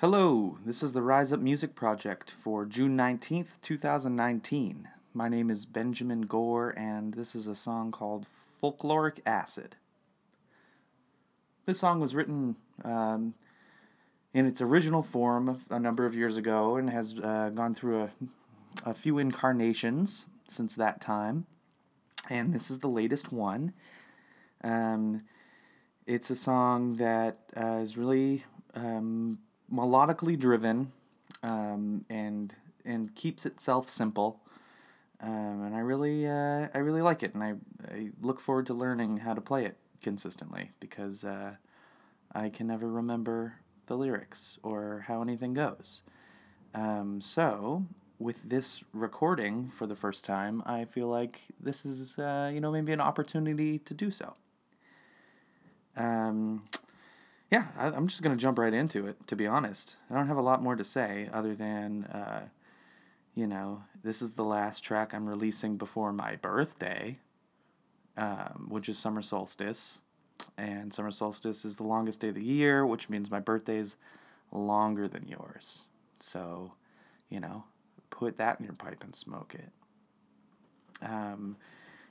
Hello, this is the Rise Up Music Project for June 19th, 2019. My name is Benjamin Gore, and this is a song called Folkloric Acid. This song was written um, in its original form a number of years ago and has uh, gone through a, a few incarnations since that time. And this is the latest one. Um, it's a song that uh, is really um, melodically driven um, and and keeps itself simple. Um, and I really uh, I really like it, and I, I look forward to learning how to play it consistently because uh, I can never remember the lyrics or how anything goes. Um, so with this recording for the first time, I feel like this is uh, you know maybe an opportunity to do so. Um, yeah, I, am just gonna jump right into it. To be honest, I don't have a lot more to say other than, uh, you know, this is the last track I'm releasing before my birthday, um, which is summer solstice, and summer solstice is the longest day of the year, which means my birthday is longer than yours. So, you know, put that in your pipe and smoke it. Um,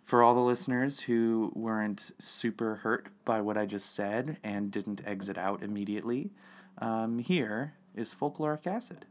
for all the listeners who weren't super hurt by what I just said and didn't exit out immediately, um, here is folkloric acid.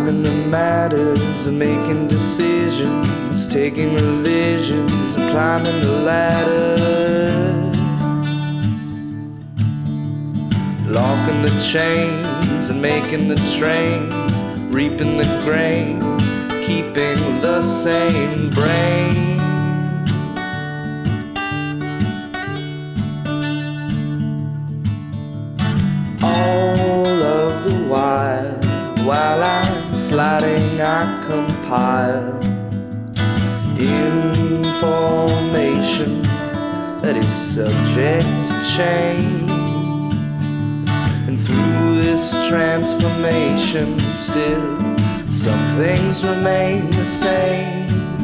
Timing the matters of making decisions, taking revisions, and climbing the ladders. Locking the chains and making the trains, reaping the grains, keeping the same brain. I compile information that is subject to change. And through this transformation, still some things remain the same.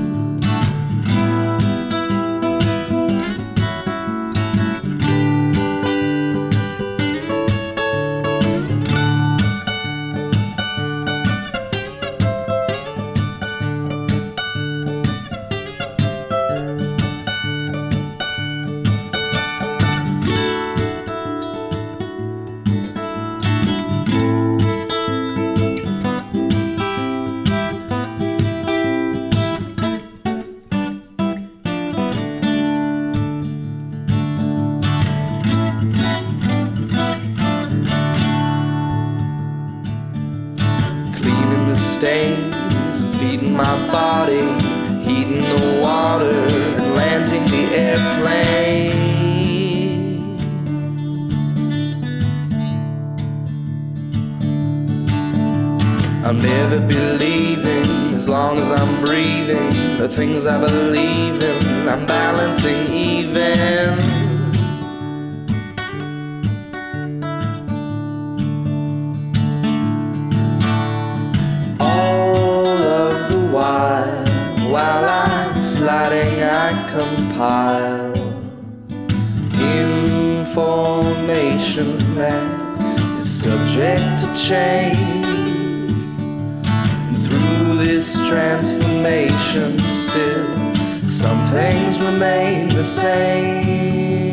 Stains feeding my body, heating the water and landing the airplane. I'll never be leaving as long as I'm breathing. The things I believe in, I'm balancing even. Compile information that is subject to change. And through this transformation still some things remain the same